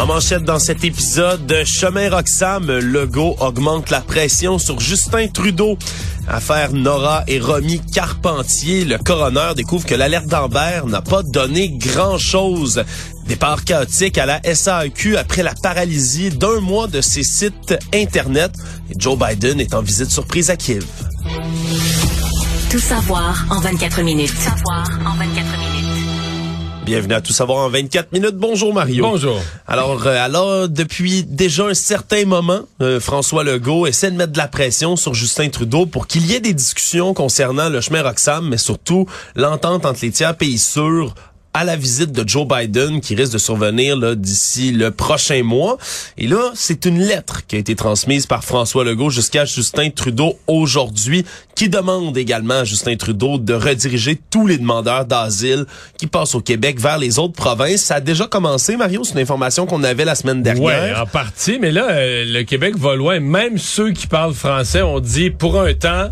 En manchette dans cet épisode, de Chemin Roxham, Legault augmente la pression sur Justin Trudeau. Affaire Nora et Romy Carpentier, le coroner découvre que l'alerte d'Amber n'a pas donné grand-chose. Départ chaotique à la SAQ après la paralysie d'un mois de ses sites Internet. Et Joe Biden est en visite surprise à Kiev. Tout savoir en 24 minutes. Tout savoir en 24 minutes. Bienvenue à Tout savoir en 24 minutes. Bonjour Mario. Bonjour. Alors, euh, alors depuis déjà un certain moment, euh, François Legault essaie de mettre de la pression sur Justin Trudeau pour qu'il y ait des discussions concernant le chemin Roxham, mais surtout l'entente entre les tiers pays sûrs à la visite de Joe Biden qui risque de survenir d'ici le prochain mois. Et là, c'est une lettre qui a été transmise par François Legault jusqu'à Justin Trudeau aujourd'hui qui demande également à Justin Trudeau de rediriger tous les demandeurs d'asile qui passent au Québec vers les autres provinces. Ça a déjà commencé, Mario, c'est une information qu'on avait la semaine dernière. Ouais, en partie, mais là, euh, le Québec va loin. Même ceux qui parlent français ont dit pour un temps,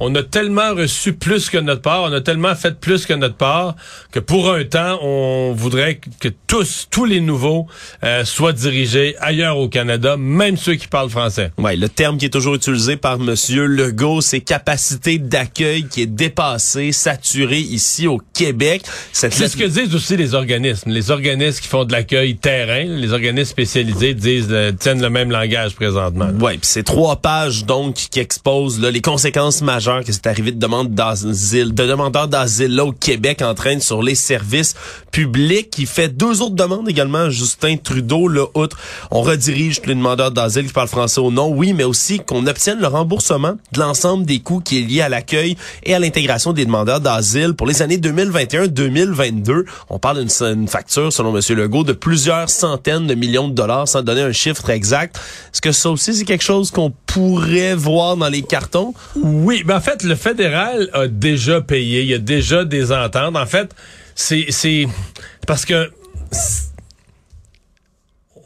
on a tellement reçu plus que notre part, on a tellement fait plus que notre part, que pour un temps, on voudrait que tous, tous les nouveaux euh, soient dirigés ailleurs au Canada, même ceux qui parlent français. Ouais, le terme qui est toujours utilisé par Monsieur Legault, c'est capacité d'accueil qui est dépassée, saturée ici au Québec. C'est ce que disent aussi les organismes. Les organismes qui font de l'accueil terrain, les organismes spécialisés disent euh, tiennent le même langage présentement. Ouais, puis c'est trois pages donc qui exposent là, les conséquences majeures que c'est arrivé de d'asile, de demandeurs d'asile là au Québec en train sur les services publics. Il fait deux autres demandes également Justin Trudeau, là, outre on redirige les demandeurs d'asile qui parlent français au nom, oui, mais aussi qu'on obtienne le remboursement de l'ensemble des coûts qui est lié à l'accueil et à l'intégration des demandeurs d'asile pour les années 2021-2022. On parle d'une facture, selon M. Legault, de plusieurs centaines de millions de dollars, sans donner un chiffre exact. Est-ce que ça aussi, c'est quelque chose qu'on pourrait voir dans les cartons? Oui, ben en fait, le fédéral a déjà payé, il y a déjà des ententes. En fait, c'est c'est parce que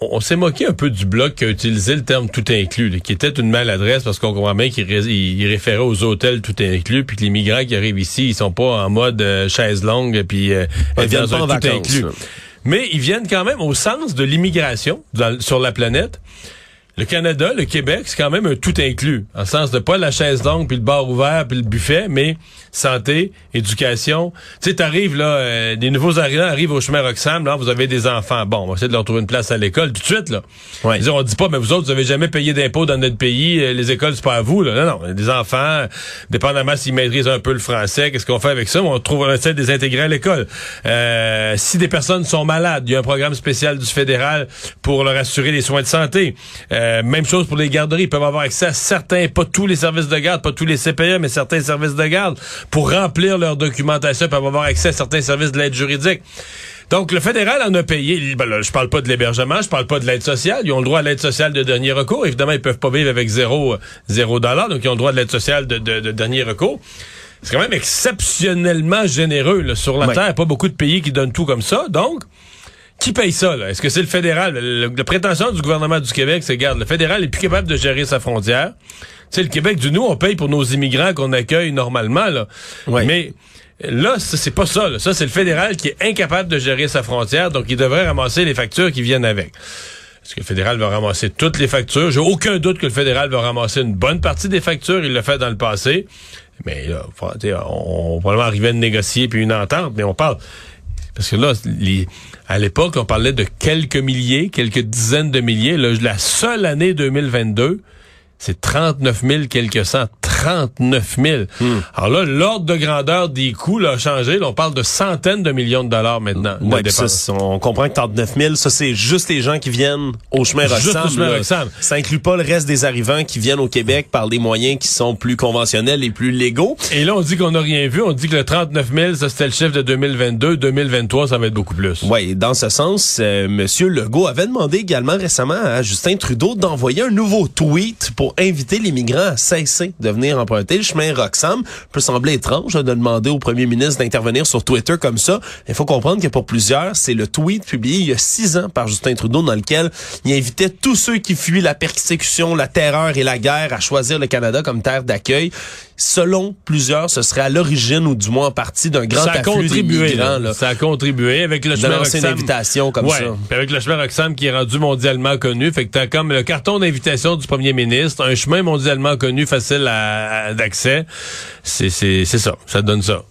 on s'est moqué un peu du bloc qui a utilisé le terme tout inclus, qui était une maladresse parce qu'on comprend bien qu'il référait aux hôtels tout inclus, puis que les migrants qui arrivent ici, ils sont pas en mode euh, chaise longue, puis euh, ils viennent pas en tout inclus. Mais ils viennent quand même au sens de l'immigration sur la planète. Le Canada, le Québec, c'est quand même un tout inclus, en sens de pas la chaise longue, puis le bar ouvert, puis le buffet, mais santé, éducation. Tu sais, t'arrives là, euh, des nouveaux arrivants arrivent au chemin Roxham, là, vous avez des enfants. Bon, on va essayer de leur trouver une place à l'école tout de suite, là. Ouais. on dit pas, mais vous autres, vous avez jamais payé d'impôts dans notre pays, euh, les écoles, c'est pas à vous, là. Non, non, des enfants, dépendamment s'ils maîtrisent un peu le français, qu'est-ce qu'on fait avec ça? On trouve, on essaie de les intégrer à l'école. Euh, si des personnes sont malades, il y a un programme spécial du fédéral pour leur assurer les soins de santé. Euh, même chose pour les garderies. Ils peuvent avoir accès à certains, pas tous les services de garde, pas tous les CPE, mais certains services de garde. Pour remplir leur documentation, ils peuvent avoir accès à certains services de l'aide juridique. Donc, le fédéral en a payé. Ben là, je parle pas de l'hébergement, je parle pas de l'aide sociale. Ils ont le droit à l'aide sociale de dernier recours. Évidemment, ils peuvent pas vivre avec zéro, zéro dollar, donc ils ont le droit de l'aide sociale de, de, dernier recours. C'est quand même exceptionnellement généreux là, sur la terre. Pas beaucoup de pays qui donnent tout comme ça. Donc, qui paye ça? Est-ce que c'est le fédéral? la prétention du gouvernement du Québec, c'est, garde, le fédéral est plus capable de gérer sa frontière. Tu sais, le Québec, du nous, on paye pour nos immigrants qu'on accueille normalement, là. Mais là, c'est pas ça. Là. Ça, c'est le fédéral qui est incapable de gérer sa frontière, donc il devrait ramasser les factures qui viennent avec. Est-ce que le fédéral va ramasser toutes les factures? J'ai aucun doute que le fédéral va ramasser une bonne partie des factures. Il l'a fait dans le passé. Mais là, on, on va probablement arriver à négocier puis une entente, mais on parle parce que là, à l'époque, on parlait de quelques milliers, quelques dizaines de milliers. la seule année 2022, c'est 39 000 quelques cents. 39 000. Hmm. Alors là, l'ordre de grandeur des coûts a changé. on parle de centaines de millions de dollars maintenant. Ouais, ça, on comprend que 39 000, ça c'est juste les gens qui viennent au chemin Roxham. Ça inclut pas le reste des arrivants qui viennent au Québec par des moyens qui sont plus conventionnels et plus légaux. Et là, on dit qu'on n'a rien vu. On dit que le 39 000, ça c'était le chiffre de 2022. 2023, ça va être beaucoup plus. Oui, dans ce sens, euh, Monsieur Legault avait demandé également récemment à Justin Trudeau d'envoyer un nouveau tweet pour inviter les migrants à cesser de venir emprunter le chemin Roxham. Peut sembler étrange de demander au premier ministre d'intervenir sur Twitter comme ça. Il faut comprendre que pour plusieurs, c'est le tweet publié il y a six ans par Justin Trudeau dans lequel il invitait tous ceux qui fuient la persécution, la terreur et la guerre à choisir le Canada comme terre d'accueil selon plusieurs, ce serait à l'origine ou du moins en partie d'un grand ça a afflux contribué, là. Ça a contribué avec le chemin lancer une Roxham. invitation comme Ouais. ça. Puis avec le chemin Roxham qui est rendu mondialement connu, fait que t'as comme le carton d'invitation du premier ministre, un chemin mondialement connu, facile à- à- d'accès. C'est c'est c'est ça, ça donne ça.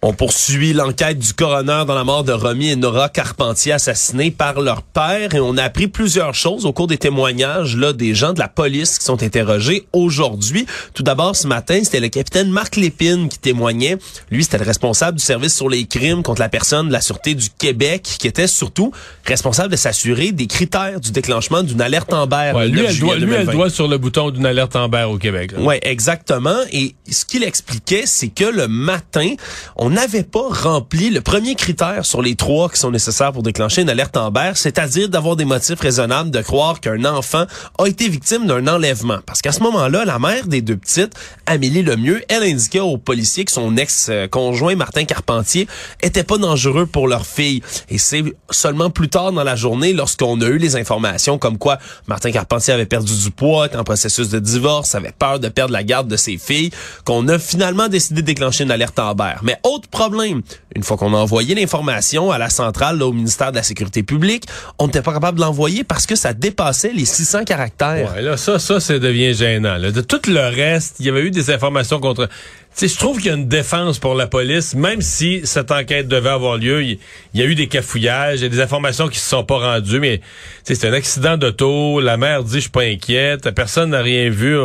On poursuit l'enquête du coroner dans la mort de Romy et Nora Carpentier assassinés par leur père et on a appris plusieurs choses au cours des témoignages là des gens de la police qui sont interrogés aujourd'hui. Tout d'abord ce matin, c'était le capitaine Marc Lépine qui témoignait. Lui, c'était le responsable du service sur les crimes contre la personne de la sûreté du Québec qui était surtout responsable de s'assurer des critères du déclenchement d'une alerte Amber. Ouais, lui, 9 elle doit, juillet lui, elle 2020. doit sur le bouton d'une alerte Amber au Québec. là. Ouais, exactement. Et ce qu'il expliquait, c'est que le matin, on n'avait pas rempli le premier critère sur les trois qui sont nécessaires pour déclencher une alerte Amber, c'est-à-dire d'avoir des motifs raisonnables de croire qu'un enfant a été victime d'un enlèvement. Parce qu'à ce moment-là, la mère des deux petites, Amélie Lemieux, elle indiquait aux policiers que son ex-conjoint Martin Carpentier était pas dangereux pour leur fille. Et c'est seulement plus tard dans la journée, lorsqu'on a eu les informations comme quoi Martin Carpentier avait perdu du poids, était en processus de divorce, avait peur de perdre la garde de ses filles, qu'on a finalement décidé de déclencher une alerte Amber. Mais problème, une fois qu'on a envoyé l'information à la centrale, là, au ministère de la Sécurité publique, on n'était pas capable de l'envoyer parce que ça dépassait les 600 caractères. Ouais, là, ça, ça, ça devient gênant. là. De tout le reste, il y avait eu des informations contre. Tu sais, je trouve qu'il y a une défense pour la police, même si cette enquête devait avoir lieu. Il y, a eu des cafouillages, il y a des informations qui se sont pas rendues, mais c'est un accident d'auto. La mère dit, je suis pas inquiète. Personne n'a rien vu.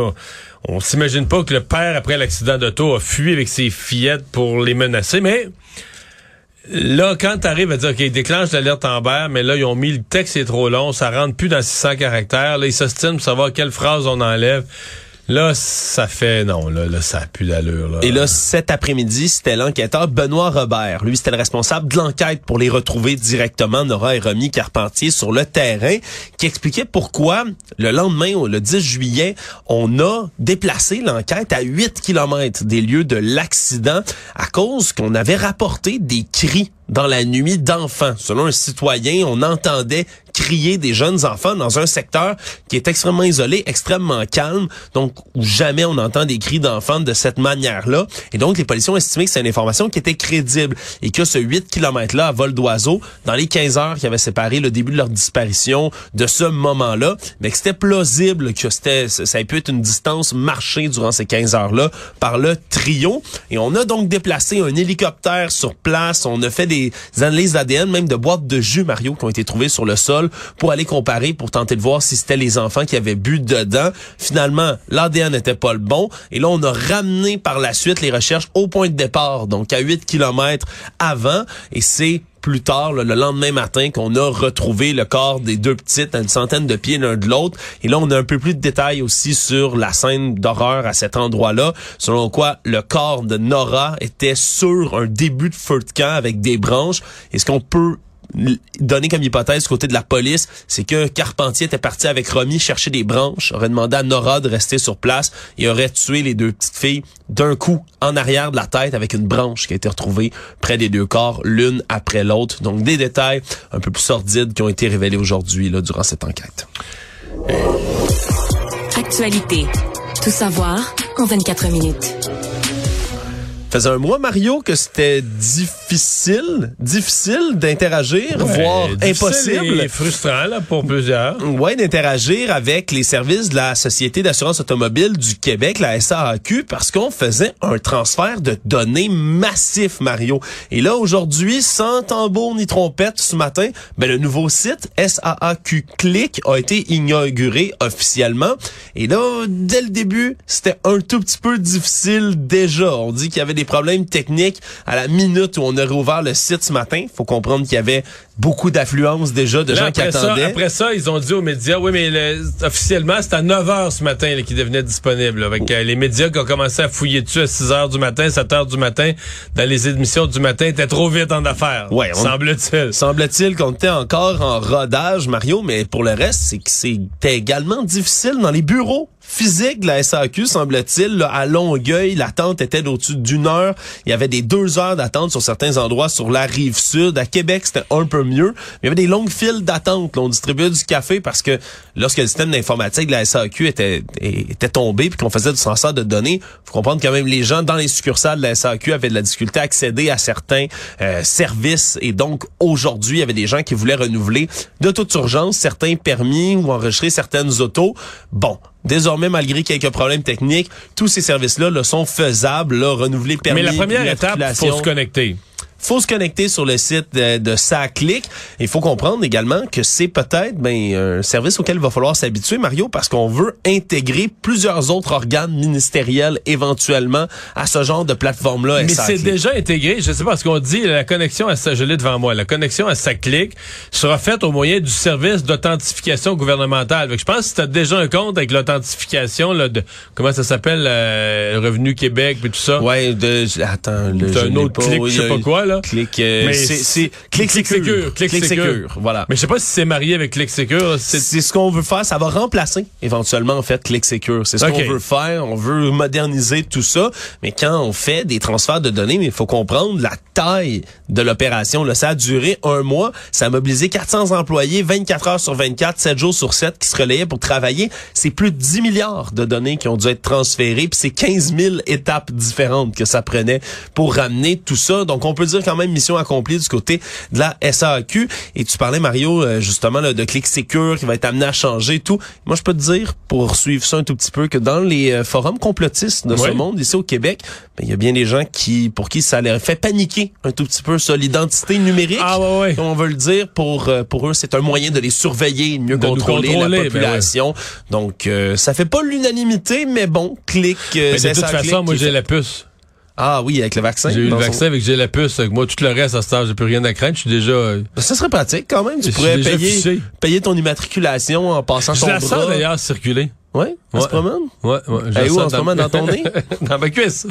On s'imagine pas que le père, après l'accident d'auto, a fui avec ses fillettes pour les menacer, mais Là, quand tu arrives à dire, OK, déclenche l'alerte Amber, mais là, ils ont mis le texte est trop long, ça rentre plus dans 600 caractères. Là, ils s'ostinent pour savoir quelle phrase on enlève. Là, ça fait, non, là, là ça a plus d'allure. Et là, cet après-midi, c'était l'enquêteur Benoît Robert. Lui, c'était le responsable de l'enquête pour les retrouver directement, Nora et Romy Carpentier, sur le terrain, qui expliquait pourquoi, le lendemain, le 10 juillet, on a déplacé l'enquête à 8 kilomètres des lieux de l'accident à cause qu'on avait rapporté des cris dans la nuit d'enfants. Selon un citoyen, on entendait crier des jeunes enfants dans un secteur qui est extrêmement isolé, extrêmement calme, donc où jamais on entend des cris d'enfants de cette manière-là. Et donc, les policiers ont estimé que c'est une information qui était crédible et que ce 8 km-là à vol d'oiseau, dans les 15 heures qui avaient séparé le début de leur disparition de ce moment-là, mais que c'était plausible que c'était, ça ait pu être une distance marchée durant ces 15 heures-là par le trio. Et on a donc déplacé un hélicoptère sur place, on a fait des analyses d'ADN, même de boîtes de jus, Mario, qui ont été trouvées sur le sol pour aller comparer, pour tenter de voir si c'était les enfants qui avaient bu dedans. Finalement, l'ADN n'était pas le bon. Et là, on a ramené par la suite les recherches au point de départ, donc à 8 km avant. Et c'est plus tard, le lendemain matin, qu'on a retrouvé le corps des deux petites à une centaine de pieds l'un de l'autre. Et là, on a un peu plus de détails aussi sur la scène d'horreur à cet endroit-là, selon quoi le corps de Nora était sur un début de feu de camp avec des branches. Est-ce qu'on peut donné comme hypothèse côté de la police, c'est que Carpentier était parti avec Romy chercher des branches, aurait demandé à Nora de rester sur place et aurait tué les deux petites filles d'un coup en arrière de la tête avec une branche qui a été retrouvée près des deux corps, l'une après l'autre. Donc des détails un peu plus sordides qui ont été révélés aujourd'hui là durant cette enquête. Actualité. Tout savoir en 24 minutes. Faisait un mois, Mario, que c'était difficile, difficile d'interagir, Ouais, voire impossible. Et frustrant là, pour plusieurs. Ouais, d'interagir avec les services de la Société d'assurance automobile du Québec, la SAAQ, parce qu'on faisait un transfert de données massif, Mario. Et là, aujourd'hui, sans tambour ni trompette ce matin, ben, le nouveau site SAAQ Click a été inauguré officiellement. Et là, dès le début, c'était un tout petit peu difficile déjà. On dit qu'il y avait des problèmes techniques à la minute où on a réouvert le site ce matin. faut comprendre qu'il y avait beaucoup d'affluence déjà de Là, gens qui après ça, attendaient. après ça, ils ont dit aux médias, oui, mais le- officiellement, c'est à 9 h ce matin là, qu'il devenait disponible. là. Avec, euh, les médias qui ont commencé à fouiller dessus à 6 h du matin, 7 h du matin, dans les émissions du matin, étaient trop vite en affaires. Ouais, semble-t-il. Semble-t-il qu'on était encore en rodage, Mario, mais pour le reste, c'est que c'était également difficile dans les bureaux physiques de la SAQ, semble-t-il. À Longueuil, l'attente était d'au-dessus d'une heure. Il y avait des deux heures d'attente sur certains endroits sur la rive sud. À Québec, c'était un peu mieux. Mais il y avait des longues files d'attente. On distribuait du café parce que lorsque le système d'informatique de la SAQ était, était tombé puis qu'on faisait du transfert de données, faut comprendre quand même les gens dans les succursales de la SAQ avaient de la difficulté à accéder à certains euh, services et donc aujourd'hui, il y avait des gens qui voulaient renouveler de toute urgence certains permis ou enregistrer certaines autos. Bon, désormais malgré quelques problèmes techniques, tous ces services-là là, sont faisables, là, renouveler permis. Mais la première étape, faut se connecter. Faut se connecter sur le site de, de SACLIC. Il faut comprendre également que c'est peut-être ben, un service auquel il va falloir s'habituer, Mario, parce qu'on veut intégrer plusieurs autres organes ministériels éventuellement à ce genre de plateforme-là. Mais SACLIC. c'est déjà intégré. Je sais pas ce qu'on dit. La connexion à je l'ai devant moi. La connexion à sa clique sera faite au moyen du service d'authentification gouvernementale. Je pense que si tu as déjà un compte avec l'authentification de comment ça s'appelle, euh, Revenu Québec et tout ça? Ouais, de, attends, le, un autre clic, je sais pas quoi, là. Clic, euh, Mais c'est, c'est, Clic clic Secure, secure. Clic Clic Secure. secure, voilà. Mais je sais pas si c'est marié avec Click Secure. C'est ce qu'on veut faire. Ça va remplacer éventuellement en fait Click Secure. C'est ce Ok. qu'on veut faire. On veut moderniser tout ça. Mais quand on fait des transferts de données, il faut comprendre la taille de l'opération. Là, ça a duré un mois. Ça a mobilisé 400 employés, 24 heures sur 24, 7 jours sur 7 qui se relayaient pour travailler. C'est plus de 10 milliards de données qui ont dû être transférées. Puis c'est 15 000 étapes différentes que ça prenait pour ramener tout ça. Donc on peut dire quand même mission accomplie du côté de la SAQ. Et tu parlais, Mario, euh, justement là, de Click Secure qui va être amené à changer tout. Moi, je peux te dire, pour suivre ça un tout petit peu, que dans les euh, forums complotistes de ce monde, ici au Québec, ben, il y a bien des gens qui pour qui ça leur fait paniquer un tout petit peu ça, l'identité numérique. Ah ouais, ouais. On veut le dire, pour euh, pour eux, c'est un moyen de les surveiller, mieux De contrôler, contrôler, la ben population. Donc, euh, ça fait pas l'unanimité, mais bon, clic. euh, Mais de toute façon, moi j'ai la puce. Ah oui, avec le vaccin. J'ai eu le vaccin avec j'ai la puce. Avec moi, tout le reste, à ce stade, j'ai plus rien à craindre. Je suis déjà. euh, Ben, Ça serait pratique quand même. Tu pourrais payer, payer ton immatriculation en passant Je ton la sens bras. d'ailleurs circuler. Ouais, on Ouais. se promène? Ouais, ouais. je la où sens en ce moment, dans ton nez? dans ma cuisse.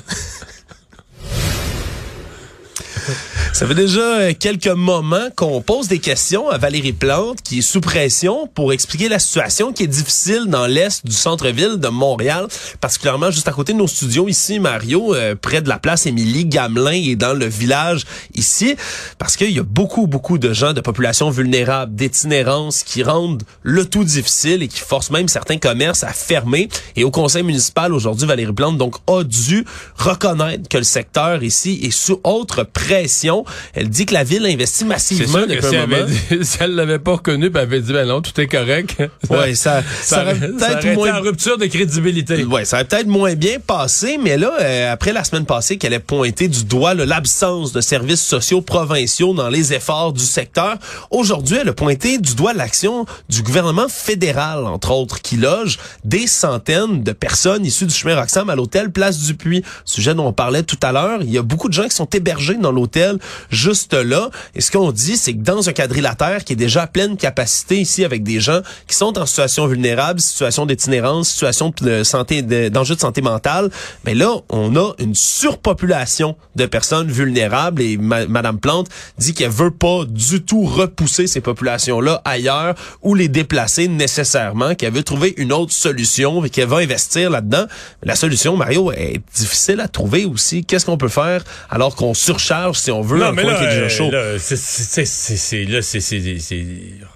Ça fait déjà euh, quelques moments qu'on pose des questions à Valérie Plante, qui est sous pression pour expliquer la situation qui est difficile dans l'est du centre-ville de Montréal, particulièrement juste à côté de nos studios ici, Mario, euh, près de la place Émilie Gamelin et dans le village ici, parce qu'il y a beaucoup, beaucoup de gens de population vulnérable, d'itinérance qui rendent le tout difficile et qui forcent même certains commerces à fermer. Et au conseil municipal aujourd'hui, Valérie Plante donc a dû reconnaître que le secteur ici est sous autre pression. Elle dit que la ville investit massivement sûr que depuis si elle, moment. avait dit- si elle l'avait pas reconnu, elle avait dit, ben non, tout est correct. Ouais, ça, ça, ça, peut-être moins en rupture de crédibilité. Ouais, ça aurait peut-être moins bien passé, mais là, euh, après la semaine passée qu'elle a pointé du doigt l'absence de services sociaux provinciaux dans les efforts du secteur, aujourd'hui, elle a pointé du doigt l'action du gouvernement fédéral, entre autres, qui loge des centaines de personnes issues du chemin Roxham à l'hôtel Place du Puy, sujet dont on parlait tout à l'heure. Il y a beaucoup de gens qui sont hébergés dans l'hôtel juste là. Et ce qu'on dit, c'est que dans un quadrilatère qui est déjà à pleine capacité ici avec des gens qui sont en situation vulnérable, situation d'itinérance, situation de santé, de- d'enjeux de santé mentale, mais là, on a une surpopulation de personnes vulnérables et ma- Madame Plante dit qu'elle veut pas du tout repousser ces populations-là ailleurs ou les déplacer nécessairement, qu'elle veut trouver une autre solution et qu'elle va investir là-dedans. La solution, Mario, est difficile à trouver aussi. Qu'est-ce qu'on peut faire alors qu'on surcharge, si on veut, un coin qui est déjà euh, chaud? là, c'est- c'est- c'est c'est- là, c'est- c'est c'est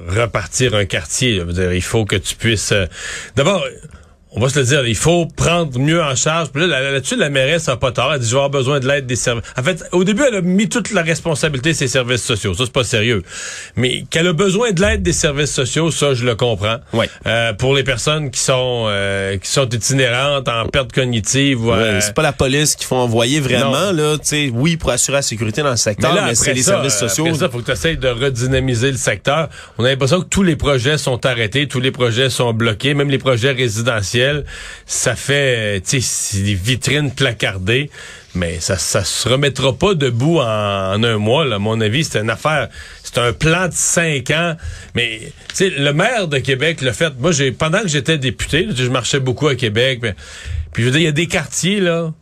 repartir un quartier. là. Dire, il faut que tu puisses. euh, D'abord. On va se le dire, il faut prendre mieux en charge. Puis là, là- là-dessus, la mairesse n'a pas tort. Elle dit, je vais avoir besoin de l'aide des services. En fait, au début, elle a mis toute la responsabilité de ses services sociaux. Ça, c'est pas sérieux. Mais qu'elle a besoin de l'aide des services sociaux, ça, je le comprends. Ouais. Euh, pour les personnes qui sont euh, qui sont itinérantes, en perte cognitive ou euh, c'est pas la police qu'il faut envoyer vraiment là, tu sais, oui pour assurer la sécurité dans le secteur, mais, là, c'est les services sociaux. Après ça, faut que tu essayes de redynamiser le secteur. On a l'impression que tous les projets sont arrêtés, tous les projets sont bloqués, même les projets résidentiels. Ça fait, des vitrines placardées, mais ça, ça se remettra pas debout en, un mois. Là. À mon avis, c'est une affaire, c'est un plan de cinq ans. Mais, le maire de Québec l'a fait. Moi, j'ai pendant que j'étais député, je marchais beaucoup à Québec, mais, puis je veux dire, il y a des quartiers là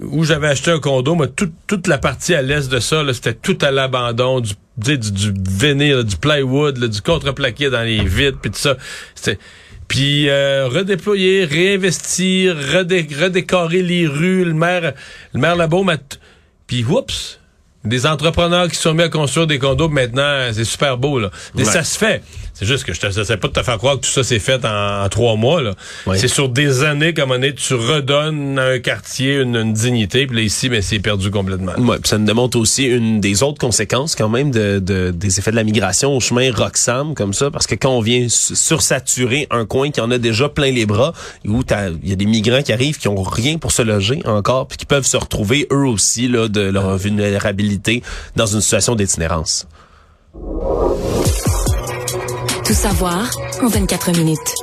où j'avais acheté un condo, mais toute, toute la partie à l'est de ça, c'était tout à l'abandon, du, du, du vinyle, du plywood, du contreplaqué dans les vitres, puis tout ça. C'était puis euh, redéployer, réinvestir, redé redécorer les rues, le maire, le maire Labaume, puis oups, des entrepreneurs qui sont mis à construire des condos maintenant, c'est super beau là. Mais ça se fait. C'est juste que je ne sais pas de te faire croire que tout ça s'est fait en, trois mois. Là. C'est sur des années, comme on est, tu redonnes à un quartier une, dignité. Puis là, ici, mais c'est perdu complètement. Ouais, ça nous démontre aussi une des autres conséquences quand même de, de, des effets de la migration au chemin Roxham, comme ça. Parce que quand on vient sursaturer un coin qui en a déjà plein les bras, où il y a des migrants qui arrivent qui ont rien pour se loger encore, puis qui peuvent se retrouver eux aussi là, de leur vulnérabilité dans une situation d'itinérance. Tout savoir en 24 minutes.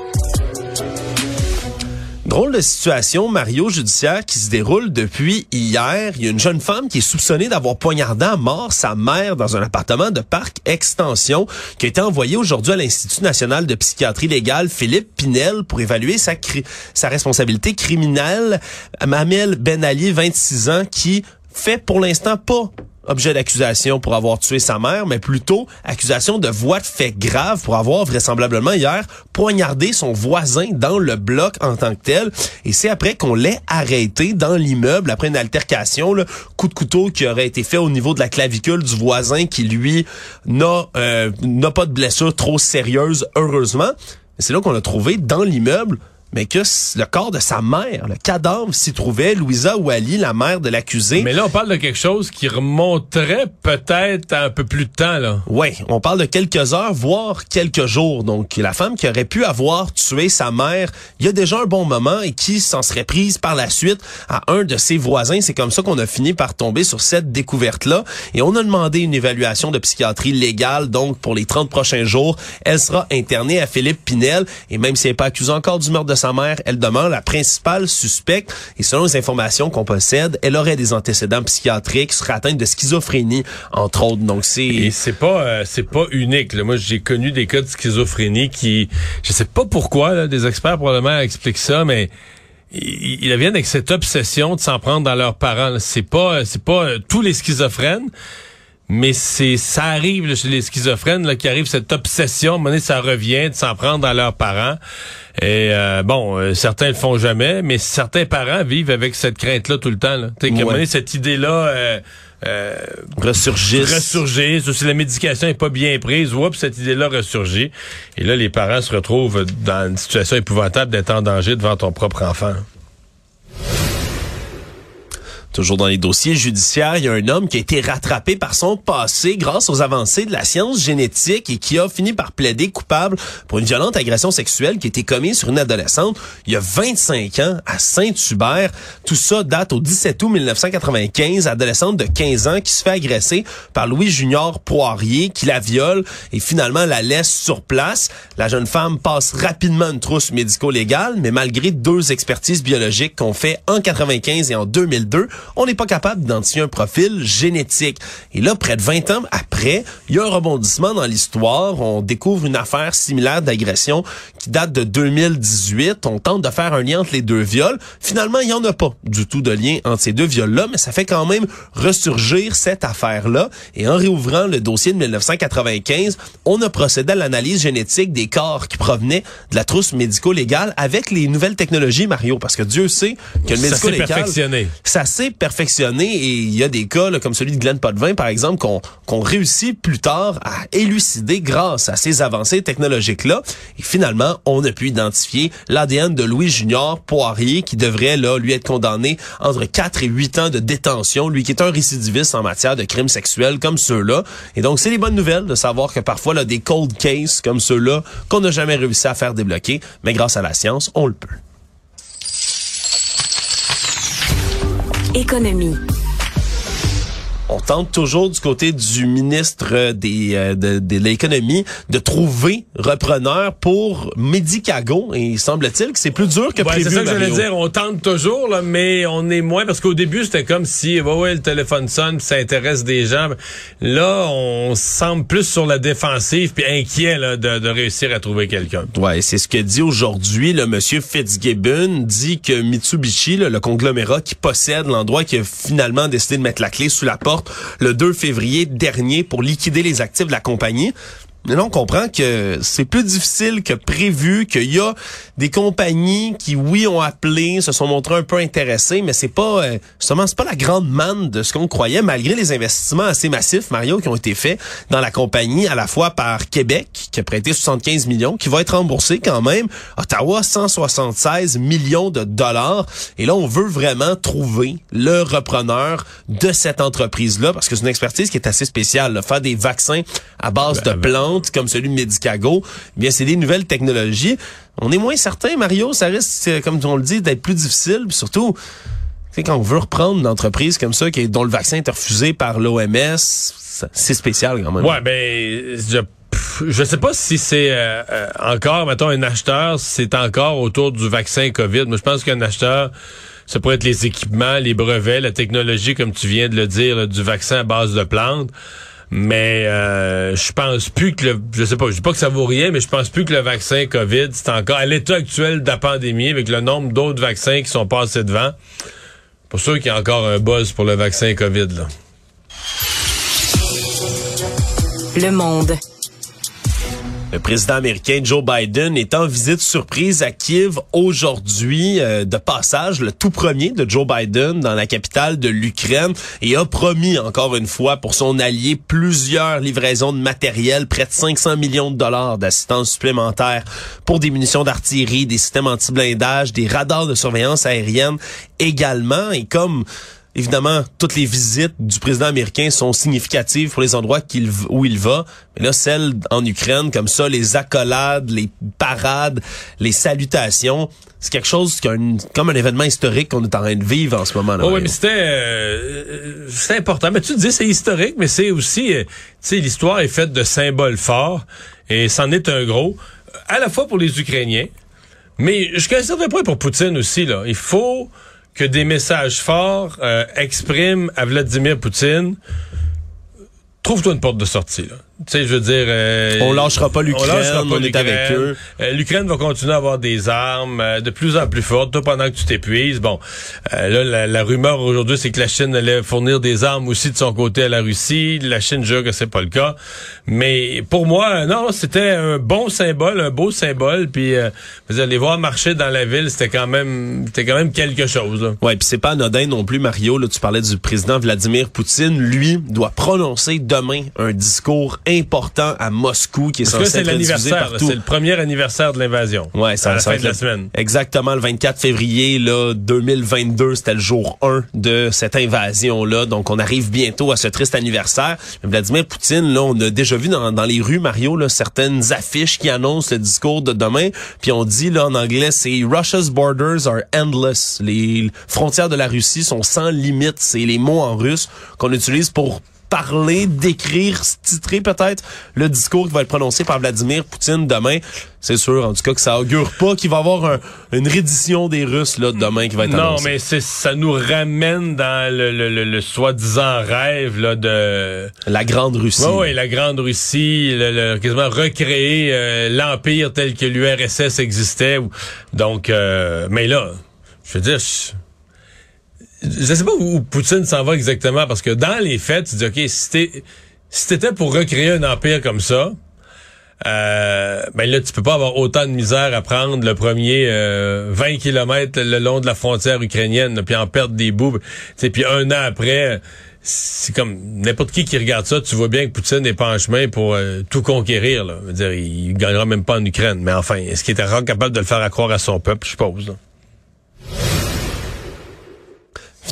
Drôle de situation, Mario, judiciaire qui se déroule depuis hier. Il y a une jeune femme qui est soupçonnée d'avoir poignardé à mort sa mère dans un appartement de parc extension qui a été envoyée aujourd'hui à l'Institut national de psychiatrie légale Philippe Pinel pour évaluer sa, sa responsabilité criminelle. Mamel Ben Ali, 26 ans, qui fait pour l'instant pas objet d'accusation pour avoir tué sa mère, mais plutôt accusation de voie de fait grave pour avoir vraisemblablement hier poignardé son voisin dans le bloc en tant que tel. Et c'est après qu'on l'ait arrêté dans l'immeuble après une altercation, là, coup de couteau qui aurait été fait au niveau de la clavicule du voisin qui lui n'a euh, n'a pas de blessure trop sérieuse heureusement. C'est là qu'on l'a trouvé dans l'immeuble mais que le corps de sa mère, le cadavre s'y trouvait, Louisa Wally, la mère de l'accusé. Mais là, on parle de quelque chose qui remonterait peut-être un peu plus de temps, là. Oui, on parle de quelques heures, voire quelques jours. Donc, la femme qui aurait pu avoir tué sa mère il y a déjà un bon moment et qui s'en serait prise par la suite à un de ses voisins. C'est comme ça qu'on a fini par tomber sur cette découverte-là. Et on a demandé une évaluation de psychiatrie légale. Donc, pour les 30 prochains jours, elle sera internée à Philippe Pinel. Et même si elle n'est pas accusée encore du meurtre de sa mère, elle demeure la principale suspecte. Et selon les informations qu'on possède, elle aurait des antécédents psychiatriques, serait atteinte de schizophrénie, entre autres. Donc c'est et c'est pas euh, c'est pas unique. Moi, j'ai connu des cas de schizophrénie qui, je sais pas pourquoi, là, des experts probablement expliquent ça, mais ils viennent avec cette obsession de s'en prendre dans leurs parents. C'est pas c'est pas euh, tous les schizophrènes mais c'est ça arrive chez les schizophrènes là, qui arrive cette obsession, à un moment donné, ça revient de s'en prendre à leurs parents. Et euh, bon, euh, certains le font jamais, mais certains parents vivent avec cette crainte-là tout le temps. Là. T'sais, ouais. cette idée-là euh, euh, ressurgit. Ressurgit. Si la médication est pas bien prise, oups, cette idée-là ressurgit. Et là, les parents se retrouvent dans une situation épouvantable d'être en danger devant ton propre enfant. Toujours dans les dossiers judiciaires, il y a un homme qui a été rattrapé par son passé grâce aux avancées de la science génétique et qui a fini par plaider coupable pour une violente agression sexuelle qui a été commise sur une adolescente il y a 25 ans à Saint-Hubert. Tout ça date au 17 août 1995, adolescente de 15 ans qui se fait agresser par Louis Junior Poirier qui la viole et finalement la laisse sur place. La jeune femme passe rapidement une trousse médico-légale, mais malgré deux expertises biologiques qu'on fait en 95 et en 2002, on n'est pas capable d'identifier un profil génétique. Et là, près de 20 ans après, il y a un rebondissement dans l'histoire. On découvre une affaire similaire d'agression qui date de 2018. On tente de faire un lien entre les deux viols. Finalement, il n'y en a pas du tout de lien entre ces deux viols-là, mais ça fait quand même ressurgir cette affaire-là. Et en réouvrant le dossier de 1995, on a procédé à l'analyse génétique des corps qui provenaient de la trousse médico-légale avec les nouvelles technologies, Mario, parce que Dieu sait que le médico-légal... Ça s'est perfectionné et il y a des cas comme celui de Glenn Potvin, par exemple, qu'on qu'on réussit plus tard à élucider grâce à ces avancées technologiques-là. Et finalement, on a pu identifier l'ADN de Louis Junior Poirier qui devrait là lui être condamné entre 4 et 8 ans de détention, lui qui est un récidiviste en matière de crimes sexuels comme ceux-là. Et donc, c'est les bonnes nouvelles de savoir que parfois, là, des cold cases comme ceux-là qu'on n'a jamais réussi à faire débloquer, mais grâce à la science, on le peut. Économie. On tente toujours du côté du ministre des, euh, de, de l'économie de trouver repreneur pour Medicago et semble-t-il que c'est plus dur que Ouais, prévu. c'est ça que j'allais dire. On tente toujours, là, mais on est moins parce qu'au début c'était comme si ouais, ouais, le téléphone sonne, puis ça intéresse des gens. Là, on semble plus sur la défensive puis inquiet là, de, de réussir à trouver quelqu'un. Ouais, c'est ce que dit aujourd'hui le monsieur Fitzgibbon dit que Mitsubishi, là, le conglomérat qui possède l'endroit qui a finalement décidé de mettre la clé sous la porte le 2 février dernier pour liquider les actifs de la compagnie. Mais là, on comprend que c'est plus difficile que prévu, qu'il y a des compagnies qui, oui, ont appelé, se sont montrées un peu intéressées, mais c'est pas, euh, justement, c'est pas la grande manne de ce qu'on croyait, malgré les investissements assez massifs, Mario, qui ont été faits dans la compagnie, à la fois par Québec, qui a prêté 75 millions, qui va être remboursé quand même, Ottawa, 176 millions de dollars. Et là, on veut vraiment trouver le repreneur de cette entreprise-là, parce que c'est une expertise qui est assez spéciale. là. Faire des vaccins à base de plantes, comme celui de Medicago, eh bien, c'est des nouvelles technologies. On est moins certain, Mario, ça risque, euh, comme on le dit, d'être plus difficile, puis surtout, quand on veut reprendre une entreprise comme ça, dont le vaccin est refusé par l'OMS, c'est spécial quand même. Ouais, ben, je, je sais pas si c'est euh, euh, encore, mettons, un acheteur, c'est encore autour du vaccin COVID. Moi, je pense qu'un acheteur, ça pourrait être les équipements, les brevets, la technologie, comme tu viens de le dire, du vaccin à base de plantes. Mais euh, je pense plus que le, je sais pas, je dis pas que ça vaut rien, mais je pense plus que le vaccin COVID, c'est encore à l'état actuel de la pandémie, avec le nombre d'autres vaccins qui sont passés devant. Pour sûr qu'il y a encore un buzz pour le vaccin COVID. Là. Le monde. Le président américain Joe Biden est en visite surprise à Kiev aujourd'hui euh, de passage, le tout premier de Joe Biden dans la capitale de l'Ukraine et a promis encore une fois pour son allié plusieurs livraisons de matériel, près de 500 millions de dollars d'assistance supplémentaire pour des munitions d'artillerie, des systèmes anti-blindage, des radars de surveillance aérienne également. Et comme Évidemment, toutes les visites du président américain sont significatives pour les endroits où il va. Mais là, celle en Ukraine, comme ça, les accolades, les parades, les salutations, c'est quelque chose qu'un, comme un événement historique qu'on est en train de vivre en ce moment. là Oh, oui, mais c'était euh, euh, c'est important. Mais tu te dis c'est historique, mais c'est aussi, euh, tu sais, l'histoire est faite de symboles forts et c'en est un gros, à la fois pour les Ukrainiens, mais jusqu'à un certain point pour Poutine aussi. Là, il faut que des messages forts euh, expriment à Vladimir Poutine. Trouve-toi une porte de sortie. Tu sais, je veux dire... euh, On lâchera pas l'Ukraine, on lâchera pas on est avec l'Ukraine. eux. Euh, L'Ukraine va continuer à avoir des armes euh, de plus en plus fortes, toi pendant que tu t'épuises. Bon, euh, là, la, la rumeur aujourd'hui, c'est que la Chine allait fournir des armes aussi de son côté à la Russie. La Chine jure que c'est pas le cas. Mais pour moi, non, c'était un bon symbole, un beau symbole. Puis, euh, vous allez voir marcher dans la ville, c'était quand même, c'était quand même quelque chose. Là. Ouais, puis c'est pas anodin non plus, Mario. Là, tu parlais du président Vladimir Poutine. Lui doit prononcer demain un discours important à Moscou qui est Parce que censé c'est être diffusé l'anniversaire, là, partout. c'est le premier anniversaire de l'invasion. Ouais, ça, à la ça fin de la être semaine. Exactement, le 24 février là, 2022, c'était le jour 1 de cette invasion-là. Donc, on arrive bientôt à ce triste anniversaire. Vladimir Poutine, là, on a déjà vu dans, dans les rues, Mario, là, certaines affiches qui annoncent le discours de demain. Puis on dit là en anglais, c'est Russia's borders are endless. Les frontières de la Russie sont sans limite. C'est les mots en russe qu'on utilise pour parler, décrire, titrer peut-être le discours qui va être prononcé par Vladimir Poutine demain. C'est sûr, en tout cas, que ça augure pas qu'il va y avoir un- une reddition des Russes là demain qui va être Non, annoncée. mais c'est ça nous ramène dans le, le, le, le soi-disant rêve là de La Grande Russie. Ouais, la grande Russie, le, le- quasiment recréer euh, l'empire tel que l'URSS existait. Donc, euh, mais là, je veux dire, je, je sais pas où Poutine s'en va exactement parce que dans les faits, tu dis ok, si si pour recréer un empire comme ça. Euh, ben là, tu peux pas avoir autant de misère à prendre le premier euh, 20 kilomètres le long de la frontière ukrainienne, puis en perdre des bouts. Puis un an après, c'est comme n'importe qui qui regarde ça, tu vois bien que Poutine n'est pas en chemin pour euh, tout conquérir. Là. Je veux dire, il gagnera même pas en Ukraine. Mais enfin, est-ce qu'il était capable de le faire à croire à son peuple, je suppose. là.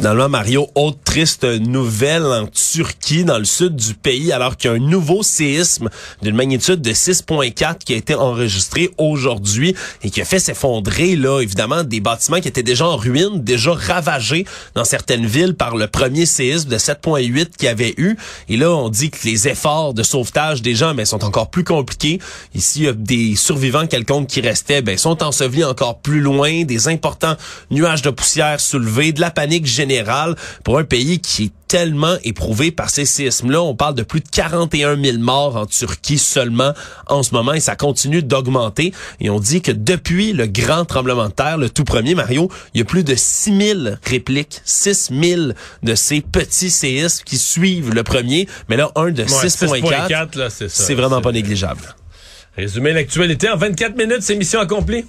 Finalement, Mario, autre triste nouvelle en Turquie, dans le sud du pays, alors qu'il y a un nouveau séisme d'une magnitude de 6.4 qui a été enregistré aujourd'hui et qui a fait s'effondrer, là, évidemment, des bâtiments qui étaient déjà en ruine, déjà ravagés dans certaines villes par le premier séisme de 7.8 qu'il y avait eu. Et là, on dit que les efforts de sauvetage des gens, mais sont encore plus compliqués. Ici, il y a des survivants quelconques qui restaient, ben, sont ensevelis encore plus loin, des importants nuages de poussière soulevés, de la panique générale pour un pays qui est tellement éprouvé par ces séismes-là. On parle de plus de 41 000 morts en Turquie seulement en ce moment et ça continue d'augmenter. Et on dit que depuis le grand tremblement de terre, le tout premier, Mario, il y a plus de 6 000 répliques, 6 000 de ces petits séismes qui suivent le premier. Mais là, un de 6.4, c'est c'est vraiment pas négligeable. Résumer l'actualité en 24 minutes, c'est mission accomplie.